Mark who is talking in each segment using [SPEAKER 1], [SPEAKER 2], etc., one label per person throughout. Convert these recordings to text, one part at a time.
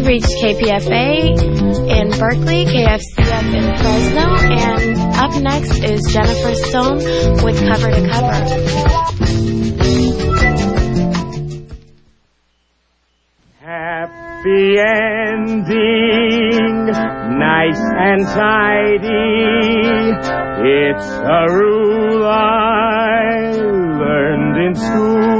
[SPEAKER 1] You reached KPFA in Berkeley, KFCF in Fresno, and up next is Jennifer Stone with Cover to Cover.
[SPEAKER 2] Happy ending, nice and tidy. It's a rule I learned in school.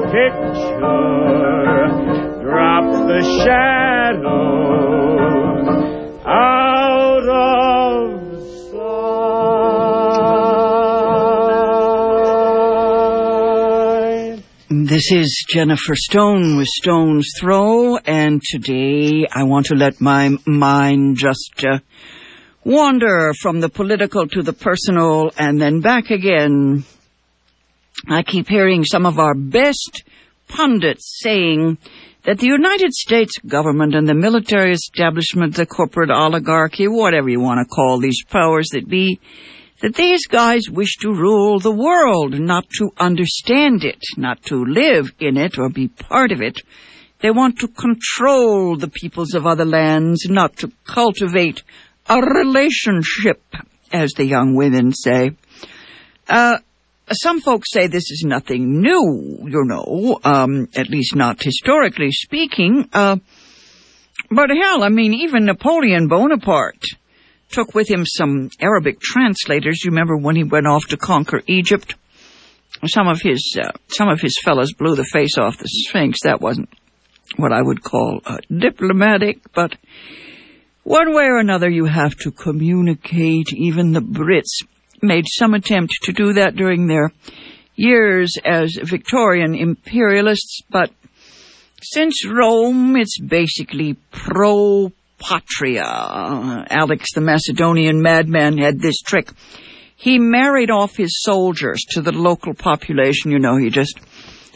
[SPEAKER 2] Picture. Drop the shadows out of sight.
[SPEAKER 3] This is Jennifer Stone with Stone's Throw, and today I want to let my mind just uh, wander from the political to the personal and then back again. I keep hearing some of our best pundits saying that the United States government and the military establishment, the corporate oligarchy, whatever you want to call these powers that be, that these guys wish to rule the world, not to understand it, not to live in it or be part of it. They want to control the peoples of other lands, not to cultivate a relationship, as the young women say. Uh, some folks say this is nothing new, you know, um, at least not historically speaking. Uh, but hell, I mean, even Napoleon Bonaparte took with him some Arabic translators. You remember when he went off to conquer Egypt? Some of his uh, some of his fellows blew the face off the Sphinx. That wasn't what I would call uh, diplomatic, but one way or another, you have to communicate. Even the Brits made some attempt to do that during their years as Victorian imperialists, but since Rome, it's basically pro patria. Alex the Macedonian madman had this trick. He married off his soldiers to the local population. You know, he just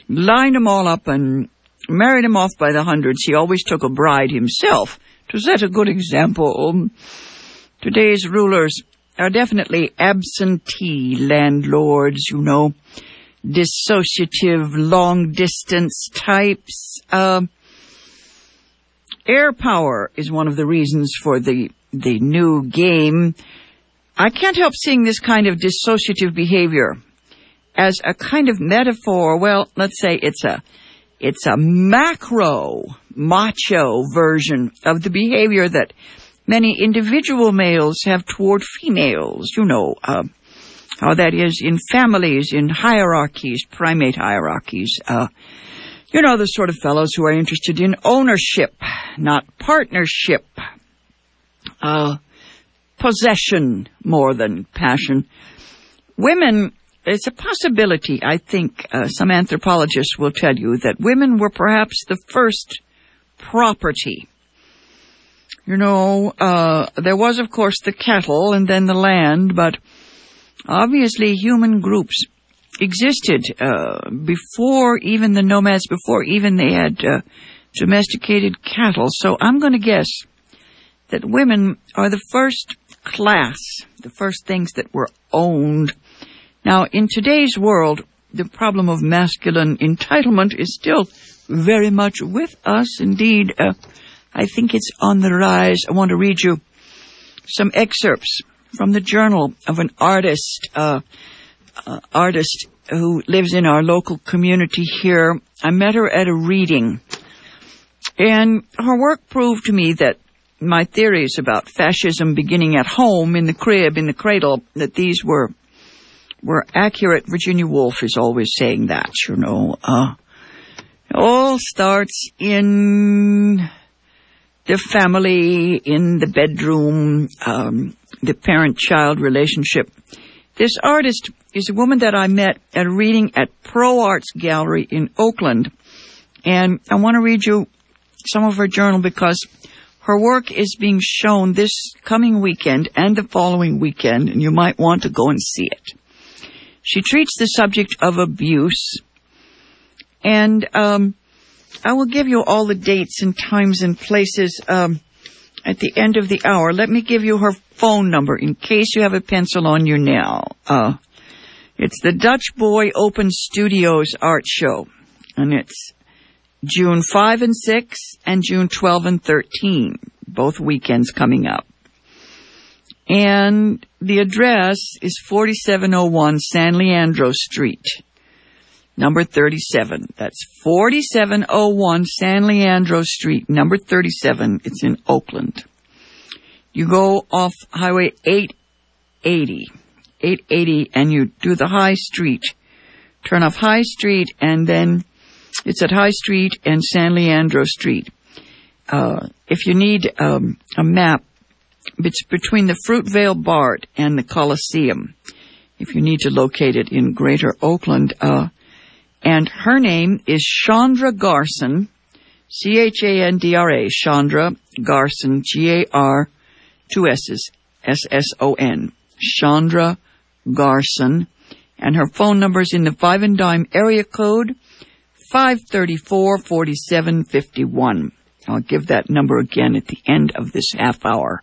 [SPEAKER 3] lined them all up and married them off by the hundreds. He always took a bride himself to set a good example. Today's rulers are definitely absentee landlords, you know, dissociative, long distance types. Uh, air power is one of the reasons for the, the new game. I can't help seeing this kind of dissociative behavior as a kind of metaphor. Well, let's say it's a, it's a macro macho version of the behavior that many individual males have toward females. You know, uh, how that is in families, in hierarchies, primate hierarchies. Uh, you know, the sort of fellows who are interested in ownership, not partnership. Uh, possession more than passion. Women, it's a possibility, I think, uh, some anthropologists will tell you, that women were perhaps the first property. You know, uh, there was, of course, the cattle and then the land, but obviously human groups existed uh, before even the nomads, before even they had uh, domesticated cattle. So I'm going to guess that women are the first class, the first things that were owned. Now, in today's world, the problem of masculine entitlement is still very much with us. Indeed, uh, I think it's on the rise. I want to read you some excerpts from the journal of an artist, uh, uh, artist who lives in our local community here. I met her at a reading, and her work proved to me that my theories about fascism beginning at home, in the crib, in the cradle, that these were were accurate. Virginia Woolf is always saying that, you know. Uh, it all starts in the family, in the bedroom, um, the parent-child relationship. This artist is a woman that I met at a reading at Pro Arts Gallery in Oakland. And I want to read you some of her journal because her work is being shown this coming weekend and the following weekend, and you might want to go and see it. She treats the subject of abuse, and um, I will give you all the dates and times and places um, at the end of the hour. Let me give you her phone number in case you have a pencil on you now. Uh, it's the Dutch Boy Open Studios Art Show, and it's June 5 and 6 and June 12 and 13, both weekends coming up. And the address is 4701 San Leandro Street, number 37. That's 4701 San Leandro Street, number 37. It's in Oakland. You go off Highway 880, 880, and you do the High Street. Turn off High Street and then it's at High Street and San Leandro Street. Uh, if you need um, a map, it's between the Fruitvale BART and the Coliseum. If you need to locate it in Greater Oakland, uh, and her name is Chandra Garsson, C-H-A-N-D-R-A, Chandra Garsson, G-A-R, two S's, S-S-O-N, Chandra Garsson, and her phone number is in the five and dime area code 534 4751. I'll give that number again at the end of this half hour.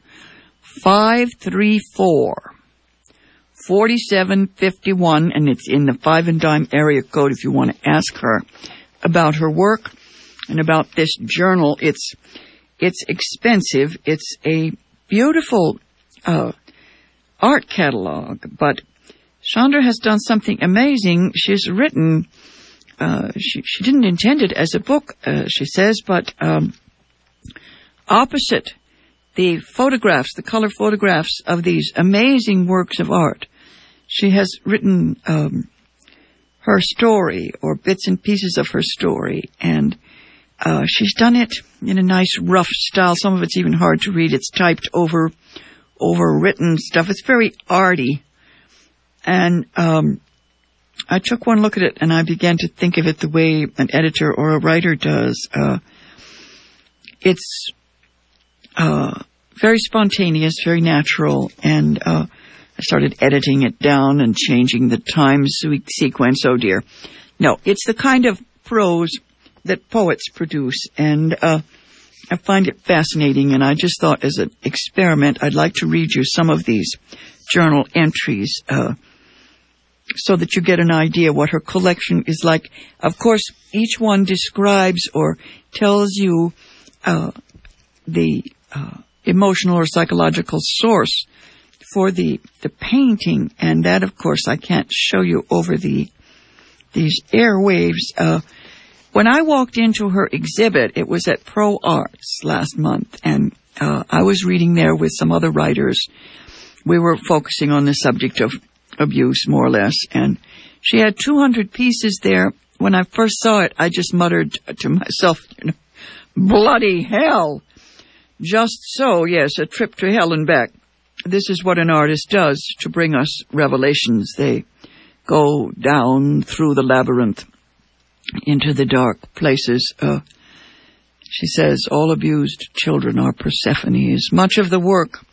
[SPEAKER 3] 534 4751, and it's in the five and dime area code if you want to ask her about her work and about this journal. It's, it's expensive. It's a beautiful, uh, art catalog, but Chandra has done something amazing. She's written uh, she, she didn't intend it as a book, uh, she says, but um, opposite the photographs, the color photographs of these amazing works of art, she has written um, her story or bits and pieces of her story, and uh, she's done it in a nice rough style. Some of it's even hard to read. It's typed over, overwritten stuff. It's very arty, and um, I took one look at it and I began to think of it the way an editor or a writer does. Uh, it's uh, very spontaneous, very natural, and uh, I started editing it down and changing the time sequence. Oh dear. No, it's the kind of prose that poets produce, and uh, I find it fascinating. And I just thought, as an experiment, I'd like to read you some of these journal entries. Uh, so that you get an idea what her collection is like. Of course, each one describes or tells you uh, the uh, emotional or psychological source for the the painting, and that, of course, I can't show you over the these airwaves. Uh, when I walked into her exhibit, it was at Pro Arts last month, and uh, I was reading there with some other writers. We were focusing on the subject of abuse, more or less. And she had 200 pieces there. When I first saw it, I just muttered to myself, you know, bloody hell. Just so, yes, a trip to hell and back. This is what an artist does to bring us revelations. They go down through the labyrinth into the dark places. Uh, she says all abused children are Persephones. Much of the work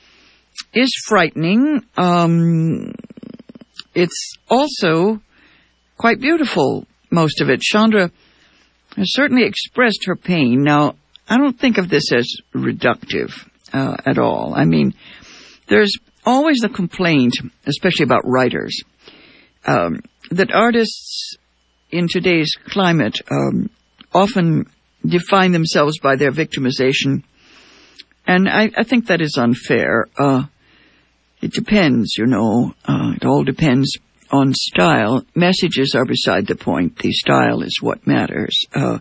[SPEAKER 3] is frightening. Um, it's also quite beautiful, most of it. Chandra has certainly expressed her pain. Now, I don't think of this as reductive uh, at all. I mean, there's always the complaint, especially about writers, um, that artists in today's climate um, often define themselves by their victimization, and I, I think that is unfair. Uh, it depends, you know. Uh, it all depends on style. Messages are beside the point. The style is what matters. Uh,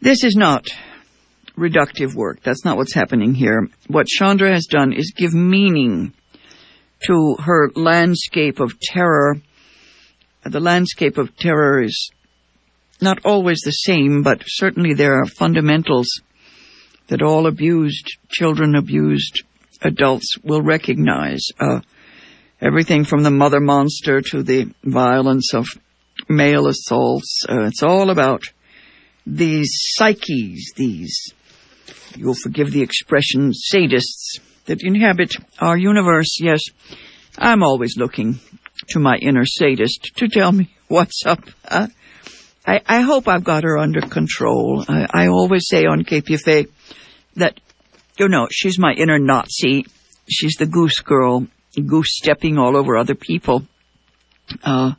[SPEAKER 3] this is not reductive work. That's not what's happening here. What Chandra has done is give meaning to her landscape of terror. The landscape of terror is not always the same, but certainly there are fundamentals that all abused children, abused adults will recognize. Uh, everything from the mother monster to the violence of male assaults. Uh, it's all about these psyches, these, you'll forgive the expression, sadists that inhabit our universe. Yes, I'm always looking to my inner sadist to tell me what's up. Uh, I, I hope I've got her under control. I, I always say on KPFA that, you know, she's my inner Nazi. She's the goose girl, goose stepping all over other people. Uh,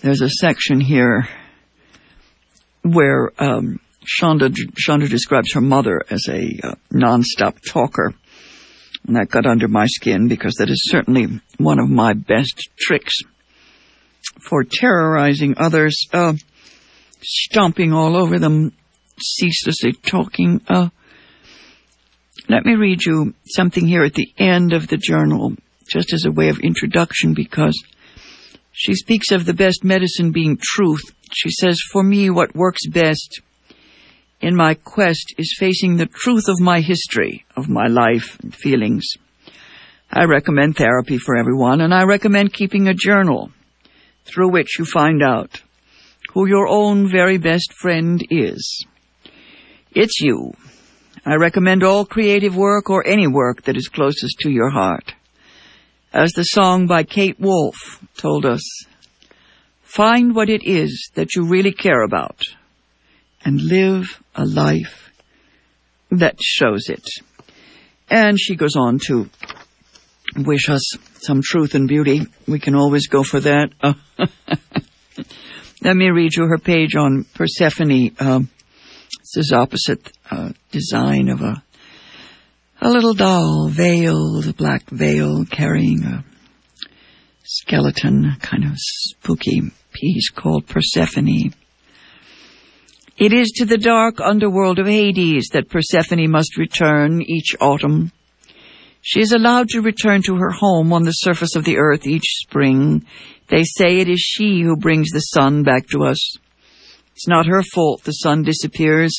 [SPEAKER 3] there's a section here where um, Chandra, Chandra describes her mother as a uh, non-stop talker. And that got under my skin because that is certainly one of my best tricks for terrorizing others, uh, stomping all over them, ceaselessly talking. Uh, let me read you something here at the end of the journal, just as a way of introduction, because she speaks of the best medicine being truth. She says, For me, what works best in my quest is facing the truth of my history, of my life and feelings. I recommend therapy for everyone, and I recommend keeping a journal through which you find out who your own very best friend is. It's you. I recommend all creative work or any work that is closest to your heart. As the song by Kate Wolf told us, find what it is that you really care about and live a life that shows it. And she goes on to wish us some truth and beauty. We can always go for that. Uh, let me read you her page on Persephone. Uh, this is opposite uh, design of a a little doll, veiled, a black veil, carrying a skeleton, kind of spooky piece called Persephone. It is to the dark underworld of Hades that Persephone must return each autumn. She is allowed to return to her home on the surface of the earth each spring. They say it is she who brings the sun back to us. It's not her fault the sun disappears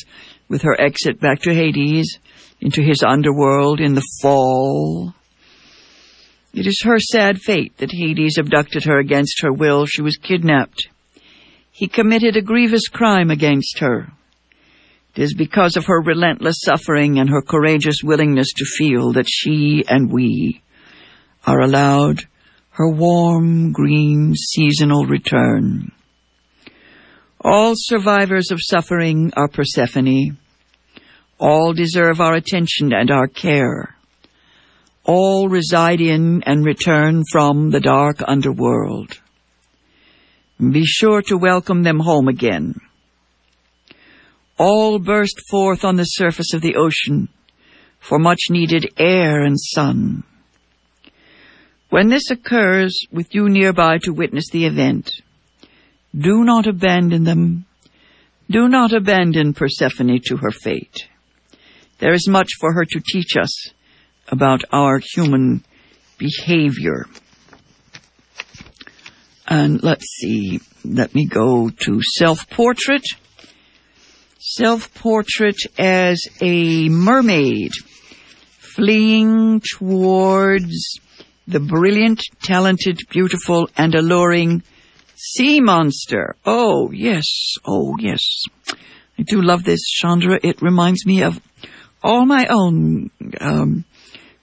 [SPEAKER 3] with her exit back to Hades into his underworld in the fall. It is her sad fate that Hades abducted her against her will. She was kidnapped. He committed a grievous crime against her. It is because of her relentless suffering and her courageous willingness to feel that she and we are allowed her warm, green, seasonal return. All survivors of suffering are Persephone. All deserve our attention and our care. All reside in and return from the dark underworld. Be sure to welcome them home again. All burst forth on the surface of the ocean for much needed air and sun. When this occurs with you nearby to witness the event, do not abandon them. Do not abandon Persephone to her fate. There is much for her to teach us about our human behavior. And let's see, let me go to self-portrait. Self-portrait as a mermaid fleeing towards the brilliant, talented, beautiful, and alluring sea monster. Oh, yes. Oh, yes. I do love this, Chandra. It reminds me of all my own um,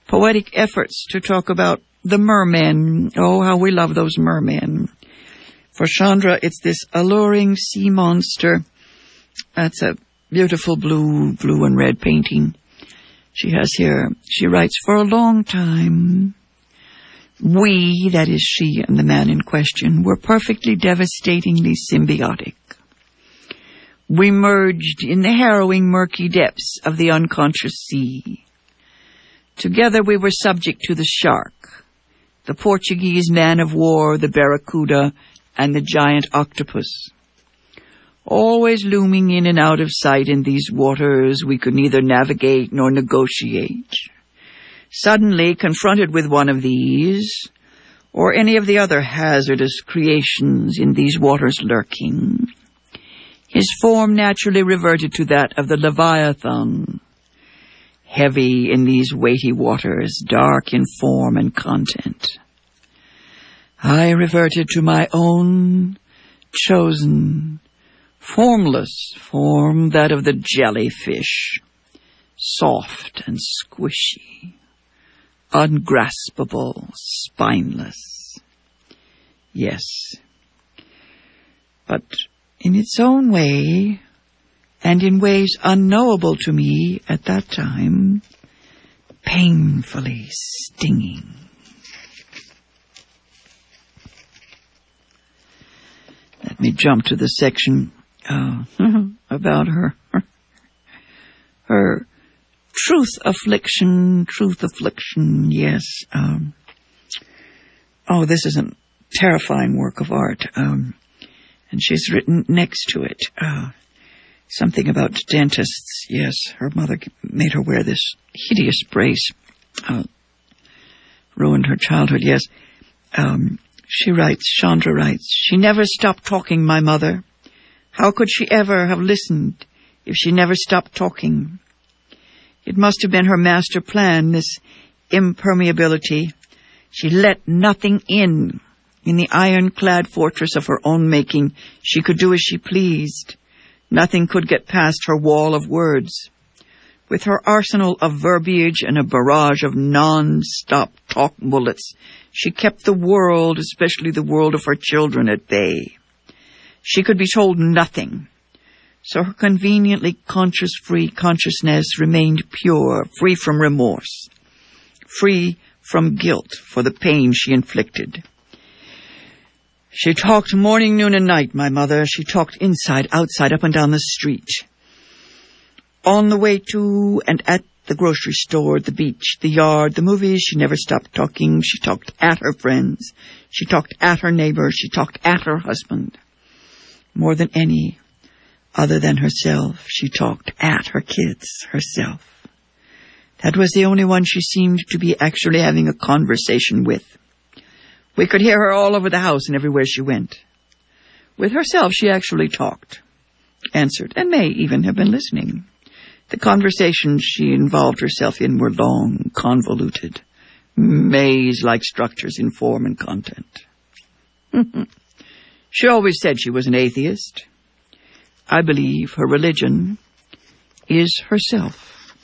[SPEAKER 3] poetic efforts to talk about the mermen. Oh, how we love those mermen. For Chandra, it's this alluring sea monster. That's a beautiful blue, blue and red painting she has here. She writes, for a long time, we, that is she and the man in question, were perfectly devastatingly symbiotic. We merged in the harrowing murky depths of the unconscious sea. Together we were subject to the shark, the Portuguese man of war, the barracuda, and the giant octopus. Always looming in and out of sight in these waters we could neither navigate nor negotiate. Suddenly confronted with one of these, or any of the other hazardous creations in these waters lurking, his form naturally reverted to that of the Leviathan, heavy in these weighty waters, dark in form and content. I reverted to my own chosen, Formless form that of the jellyfish, soft and squishy, ungraspable, spineless. Yes. But in its own way, and in ways unknowable to me at that time, painfully stinging. Let me jump to the section uh, about her. Her truth affliction, truth affliction, yes. Um, oh, this is a terrifying work of art. Um, and she's written next to it uh, something about dentists. Yes, her mother made her wear this hideous brace. Uh, ruined her childhood, yes. Um, she writes, Chandra writes, she never stopped talking, my mother. How could she ever have listened if she never stopped talking? It must have been her master plan, this impermeability. She let nothing in. In the ironclad fortress of her own making, she could do as she pleased. Nothing could get past her wall of words. With her arsenal of verbiage and a barrage of non-stop talk bullets, she kept the world, especially the world of her children, at bay. She could be told nothing. So her conveniently conscious-free consciousness remained pure, free from remorse, free from guilt for the pain she inflicted. She talked morning, noon, and night, my mother. She talked inside, outside, up and down the street. On the way to and at the grocery store, the beach, the yard, the movies. She never stopped talking. She talked at her friends. She talked at her neighbors. She talked at her husband. More than any other than herself, she talked at her kids herself. That was the only one she seemed to be actually having a conversation with. We could hear her all over the house and everywhere she went. With herself, she actually talked, answered, and may even have been listening. The conversations she involved herself in were long, convoluted, maze-like structures in form and content. she always said she was an atheist. I believe her religion is herself.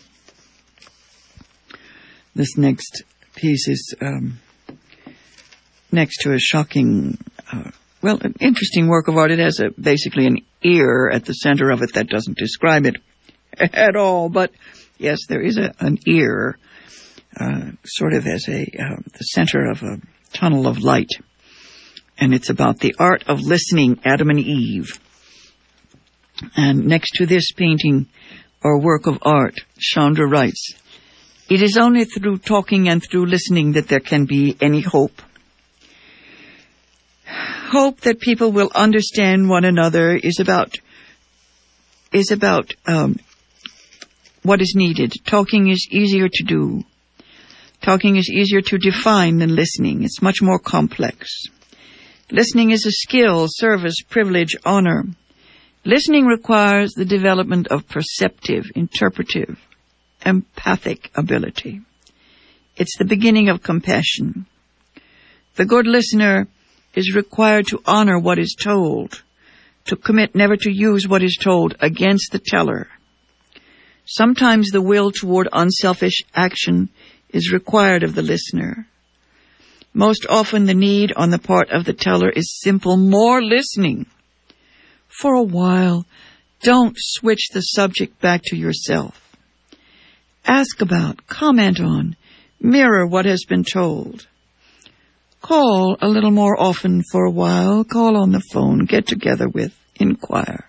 [SPEAKER 3] This next piece is um, next to a shocking, uh, well, an interesting work of art. It has a, basically an ear at the center of it that doesn't describe it at all. But yes, there is a, an ear, uh, sort of as a uh, the center of a tunnel of light, and it's about the art of listening, Adam and Eve. And next to this painting or work of art, Chandra writes, "It is only through talking and through listening that there can be any hope." Hope that people will understand one another is about is about um, what is needed. Talking is easier to do. Talking is easier to define than listening. It's much more complex. Listening is a skill, service, privilege, honor. Listening requires the development of perceptive, interpretive, empathic ability. It's the beginning of compassion. The good listener is required to honor what is told, to commit never to use what is told against the teller, Sometimes the will toward unselfish action is required of the listener. Most often the need on the part of the teller is simple more listening. For a while, don't switch the subject back to yourself. Ask about, comment on, mirror what has been told. Call a little more often for a while, call on the phone, get together with, inquire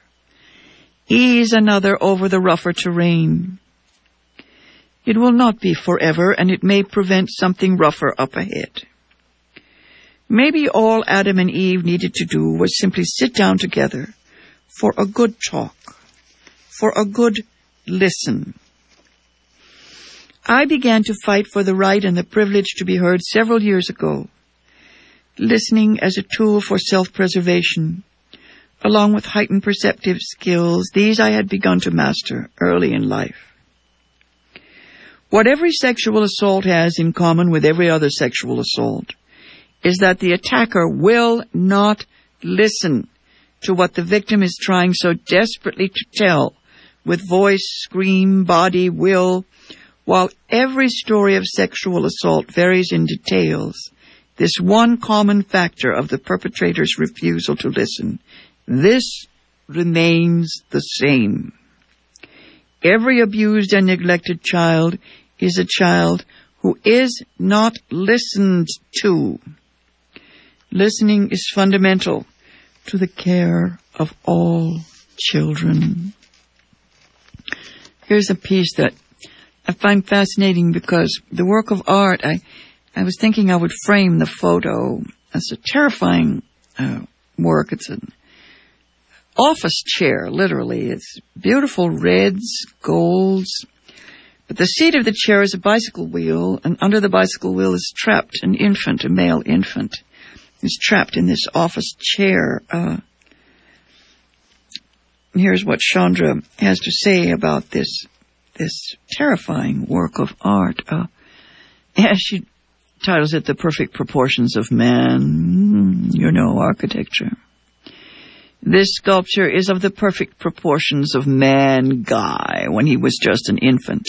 [SPEAKER 3] ease another over the rougher terrain. It will not be forever, and it may prevent something rougher up ahead. Maybe all Adam and Eve needed to do was simply sit down together for a good talk, for a good listen. I began to fight for the right and the privilege to be heard several years ago. Listening as a tool for self-preservation along with heightened perceptive skills, these I had begun to master early in life. What every sexual assault has in common with every other sexual assault is that the attacker will not listen, to what the victim is trying so desperately to tell with voice, scream, body, will, while every story of sexual assault varies in details, this one common factor of the perpetrator's refusal to listen, this remains the same. Every abused and neglected child is a child who is not listened to. Listening is fundamental to the care of all children. Here's a piece that I find fascinating because the work of art, I, I was thinking I would frame the photo. as a terrifying uh, work. It's an office chair, literally. It's beautiful reds, golds. But the seat of the chair is a bicycle wheel, and under the bicycle wheel is trapped an infant, a male infant. He's trapped in this office chair. Uh, here's what Chandra has to say about this this terrifying work of art. Uh, as she titles it, "The Perfect Proportions of Man." Mm, you know, architecture. This sculpture is of the perfect proportions of man Guy when he was just an infant.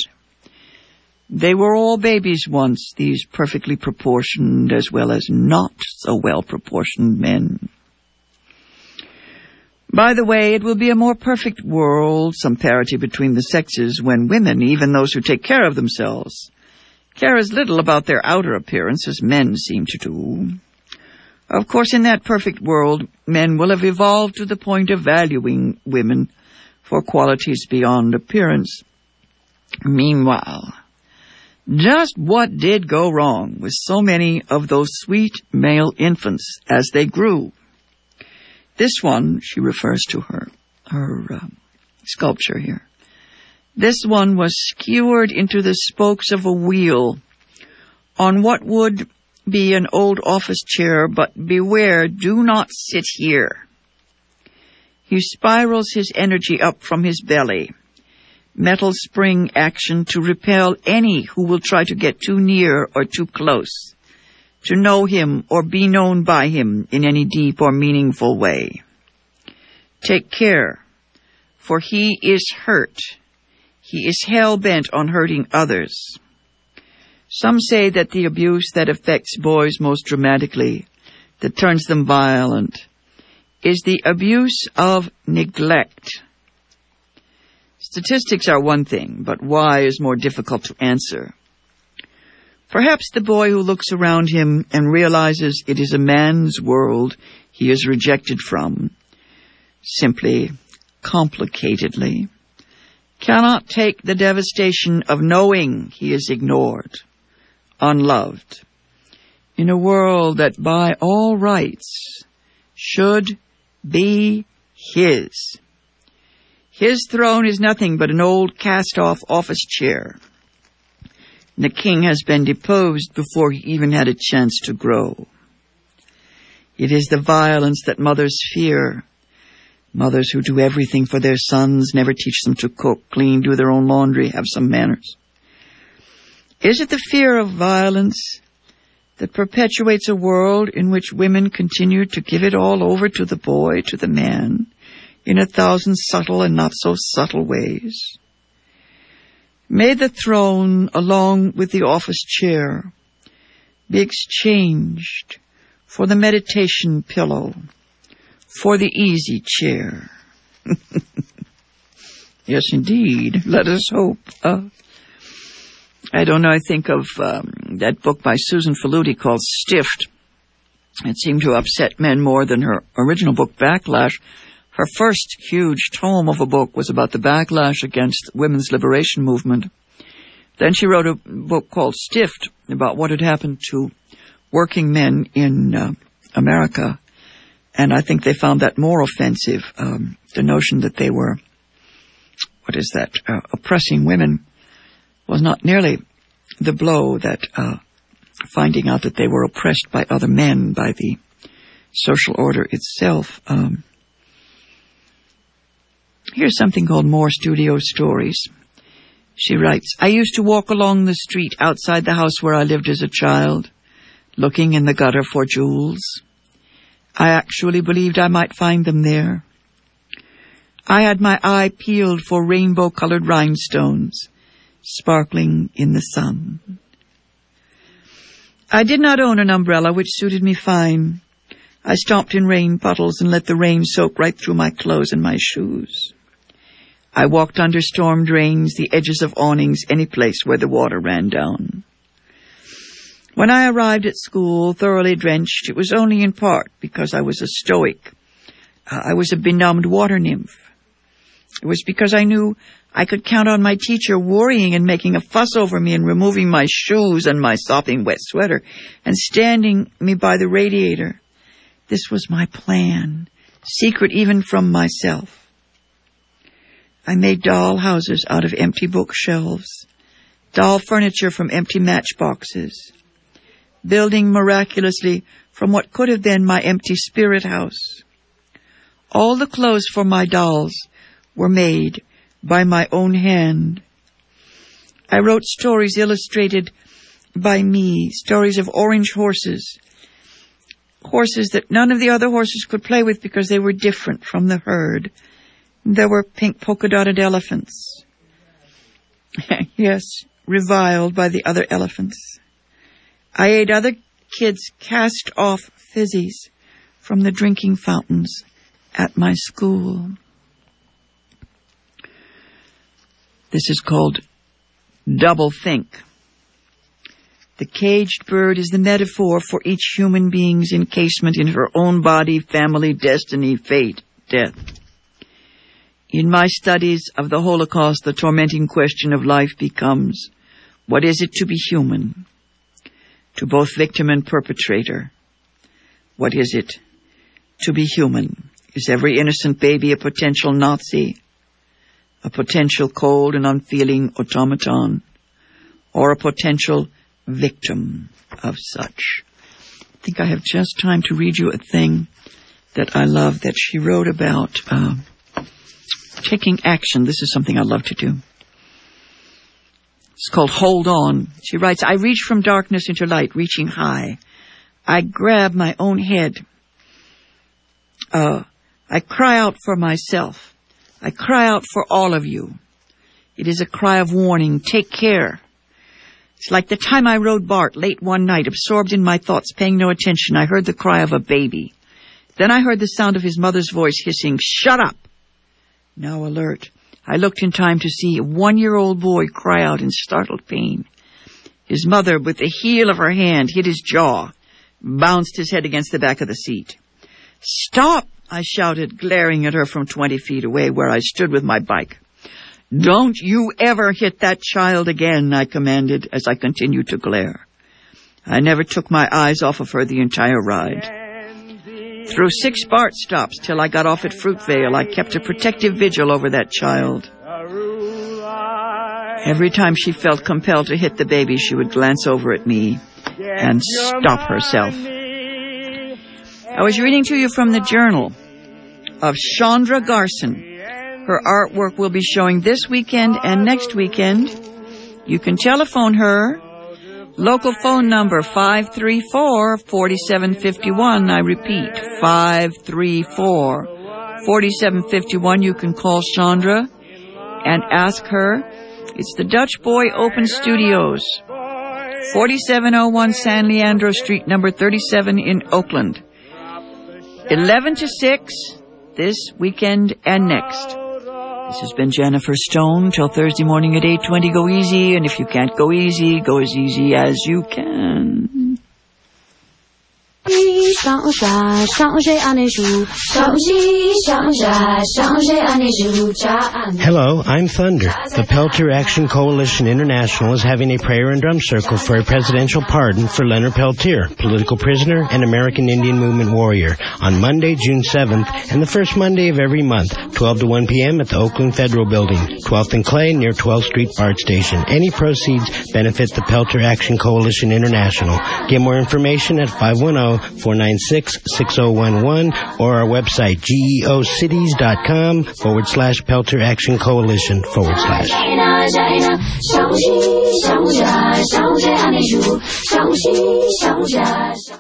[SPEAKER 3] They were all babies once, these perfectly proportioned as well as not so well proportioned men. By the way, it will be a more perfect world, some parity between the sexes, when women, even those who take care of themselves, care as little about their outer appearance as men seem to do. Of course, in that perfect world, men will have evolved to the point of valuing women for qualities beyond appearance. Meanwhile, just what did go wrong with so many of those sweet male infants as they grew? This one, she refers to her, her uh, sculpture here. This one was skewered into the spokes of a wheel on what would be an old office chair, but beware, do not sit here. He spirals his energy up from his belly. Metal spring action to repel any who will try to get too near or too close, to know him or be known by him in any deep or meaningful way. Take care, for he is hurt. He is hell bent on hurting others. Some say that the abuse that affects boys most dramatically, that turns them violent, is the abuse of neglect. Statistics are one thing, but why is more difficult to answer. Perhaps the boy who looks around him and realizes it is a man's world he is rejected from, simply, complicatedly, cannot take the devastation of knowing he is ignored unloved, in a world that by all rights should be his. His throne is nothing but an old cast-off office chair. The king has been deposed before he even had a chance to grow. It is the violence that mothers fear. Mothers who do everything for their sons, never teach them to cook, clean, do their own laundry, have some manners. Is it the fear of violence that perpetuates a world in which women continue to give it all over to the boy, to the man, in a thousand subtle and not so subtle ways? May the throne, along with the office chair, be exchanged for the meditation pillow, for the easy chair. yes, indeed. Let us hope. Uh, I don't know, I think of um, that book by Susan Faludi called Stiffed. It seemed to upset men more than her original book, Backlash. Her first huge tome of a book was about the backlash against women's liberation movement. Then she wrote a book called Stiffed about what had happened to working men in uh, America. And I think they found that more offensive, um, the notion that they were, what is that, uh, oppressing women was not nearly the blow that uh, finding out that they were oppressed by other men, by the social order itself. Um, here's something called More Studio Stories. She writes, I used to walk along the street outside the house where I lived as a child, looking in the gutter for jewels. I actually believed I might find them there. I had my eye peeled for rainbow colored rhinestones sparkling in the sun. I did not own an umbrella which suited me fine. I stomped in rain puddles and let the rain soak right through my clothes and my shoes. I walked under storm drains, the edges of awnings, any place where the water ran down. When I arrived at school, thoroughly drenched, it was only in part because I was a stoic. Uh, I was a benumbed water nymph. It was because I knew I could count on my teacher worrying and making a fuss over me and removing my shoes and my sopping wet sweater and standing me by the radiator. This was my plan, secret even from myself. I made doll houses out of empty bookshelves, doll furniture from empty matchboxes, building miraculously from what could have been my empty spirit house. All the clothes for my dolls were made by my own hand. I wrote stories illustrated by me, stories of orange horses, horses that none of the other horses could play with because they were different from the herd. There were pink polka dotted elephants. yes, reviled by the other elephants. I ate other kids' cast off fizzies from the drinking fountains at my school. This is called double think. The caged bird is the metaphor for each human being's encasement in her own body, family, destiny, fate, death. In my studies of the Holocaust, the tormenting question of life becomes, what is it to be human? To both victim and perpetrator. What is it to be human? Is every innocent baby a potential Nazi? a potential cold and unfeeling automaton, or a potential victim of such. I think I have just time to read you a thing that I love that she wrote about uh, taking action. This is something I love to do. It's called Hold On. She writes, I reach from darkness into light, reaching high. I grab my own head. Uh, I cry out for myself. I cry out for all of you. It is a cry of warning. Take care. It's like the time I rode Bart late one night, absorbed in my thoughts, paying no attention. I heard the cry of a baby. Then I heard the sound of his mother's voice hissing, Shut up! Now alert, I looked in time to see a one-year-old boy cry out in startled pain. His mother, with the heel of her hand, hit his jaw, bounced his head against the back of the seat. Stop! I shouted, glaring at her from twenty feet away where I stood with my bike. Don't you ever hit that child again, I commanded as I continued to glare. I never took my eyes off of her the entire ride. Through six BART stops till I got off at Fruitvale, I kept a protective vigil over that child. Every time she felt compelled to hit the baby, she would glance over at me and stop herself. I was reading to you from the journal of Chandra Garsson. Her artwork will be showing this weekend and next weekend. You can telephone her. Local phone number 534-4751. I repeat, 534-4751. You can call Chandra and ask her. It's the Dutch Boy Open Studios. 4701 San Leandro Street, number 37 in Oakland. 11 to 6 this weekend and next. This has been Jennifer Stone till Thursday morning at 8:20 go easy and if you can't go easy go as easy as you can à changer à jours. Hello, I'm Thunder. The Peltier Action Coalition International is having a prayer and drum circle for a presidential pardon for Leonard Peltier, political prisoner and American Indian Movement warrior, on Monday, June 7th and the first Monday of every month, 12 to 1 p.m. at the Oakland Federal Building, 12th and Clay near 12th Street BART Station. Any proceeds benefit the Peltier Action Coalition International. Get more information at 510 496 6011 or our website geocities.com forward slash Peltier Action Coalition forward slash.